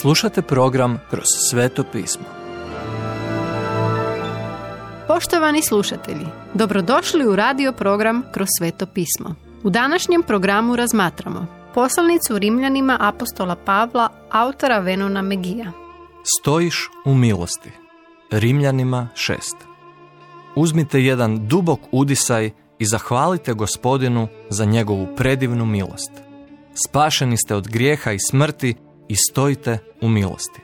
Slušate program Kroz sveto pismo. Poštovani slušatelji, dobrodošli u radio program Kroz sveto pismo. U današnjem programu razmatramo poslanicu Rimljanima apostola Pavla, autora Venona Megija. Stojiš u milosti. Rimljanima 6. Uzmite jedan dubok udisaj i zahvalite gospodinu za njegovu predivnu milost. Spašeni ste od grijeha i smrti i stojite u milosti.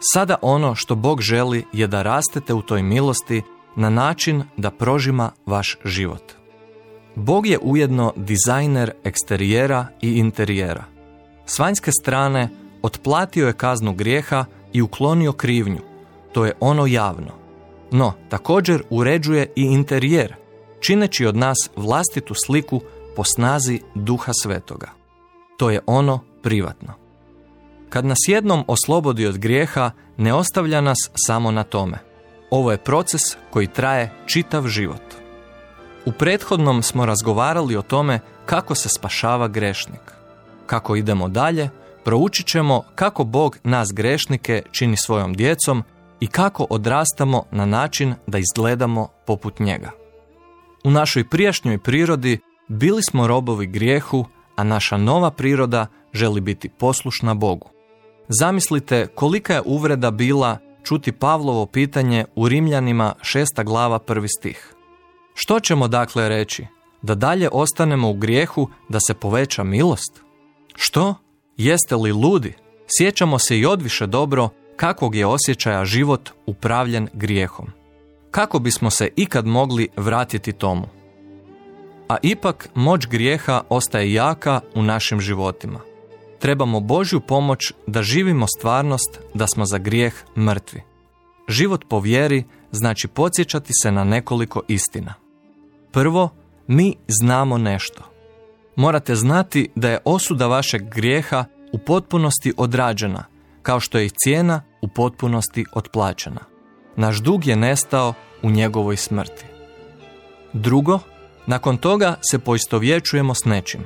Sada ono što Bog želi je da rastete u toj milosti na način da prožima vaš život. Bog je ujedno dizajner eksterijera i interijera. S vanjske strane otplatio je kaznu grijeha i uklonio krivnju. To je ono javno. No, također uređuje i interijer, čineći od nas vlastitu sliku po snazi duha svetoga. To je ono privatno. Kad nas jednom oslobodi od grijeha, ne ostavlja nas samo na tome. Ovo je proces koji traje čitav život. U prethodnom smo razgovarali o tome kako se spašava grešnik. Kako idemo dalje, proučit ćemo kako Bog nas grešnike čini svojom djecom i kako odrastamo na način da izgledamo poput njega. U našoj prijašnjoj prirodi bili smo robovi grijehu, a naša nova priroda želi biti poslušna Bogu. Zamislite kolika je uvreda bila čuti Pavlovo pitanje u Rimljanima šesta glava prvi stih. Što ćemo dakle reći? Da dalje ostanemo u grijehu da se poveća milost? Što? Jeste li ludi? Sjećamo se i odviše dobro kakvog je osjećaja život upravljen grijehom. Kako bismo se ikad mogli vratiti tomu? A ipak moć grijeha ostaje jaka u našim životima trebamo Božju pomoć da živimo stvarnost da smo za grijeh mrtvi. Život po vjeri znači podsjećati se na nekoliko istina. Prvo, mi znamo nešto. Morate znati da je osuda vašeg grijeha u potpunosti odrađena, kao što je i cijena u potpunosti otplaćena. Naš dug je nestao u njegovoj smrti. Drugo, nakon toga se poistovjećujemo s nečim.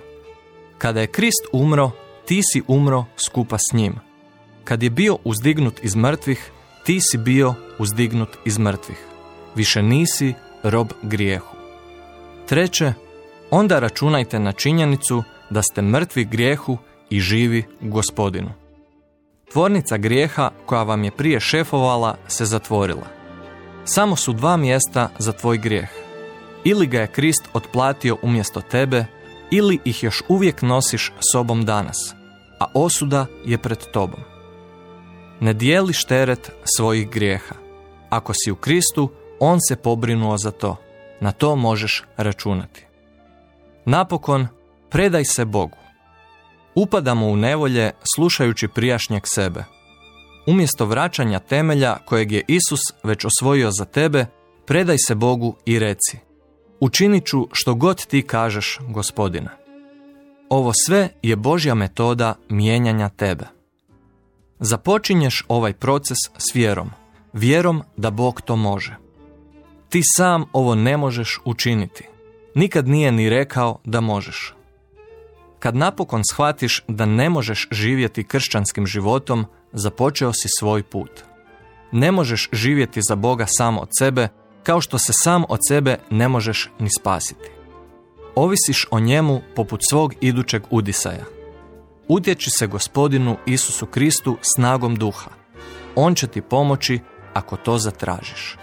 Kada je Krist umro, ti si umro skupa s njim. Kad je bio uzdignut iz mrtvih, ti si bio uzdignut iz mrtvih. Više nisi rob grijehu. Treće, onda računajte na činjenicu da ste mrtvi grijehu i živi u gospodinu. Tvornica grijeha koja vam je prije šefovala se zatvorila. Samo su dva mjesta za tvoj grijeh. Ili ga je Krist otplatio umjesto tebe, ili ih još uvijek nosiš sobom danas, a osuda je pred tobom. Ne dijeliš teret svojih grijeha. Ako si u Kristu, On se pobrinuo za to. Na to možeš računati. Napokon, predaj se Bogu. Upadamo u nevolje slušajući prijašnjeg sebe. Umjesto vraćanja temelja kojeg je Isus već osvojio za tebe, predaj se Bogu i reci – Učinit ću što god ti kažeš, gospodine. Ovo sve je Božja metoda mijenjanja tebe. Započinješ ovaj proces s vjerom, vjerom da Bog to može. Ti sam ovo ne možeš učiniti. Nikad nije ni rekao da možeš. Kad napokon shvatiš da ne možeš živjeti kršćanskim životom, započeo si svoj put. Ne možeš živjeti za Boga sam od sebe, kao što se sam od sebe ne možeš ni spasiti. Ovisiš o njemu poput svog idućeg udisaja. Utječi se gospodinu Isusu Kristu snagom duha. On će ti pomoći ako to zatražiš.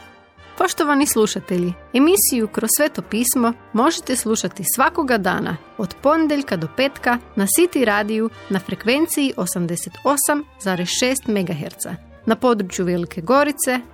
Poštovani slušatelji, emisiju Kroz sveto pismo možete slušati svakoga dana od ponedjeljka do petka na City radiju na frekvenciji 88,6 MHz na području Velike Gorice,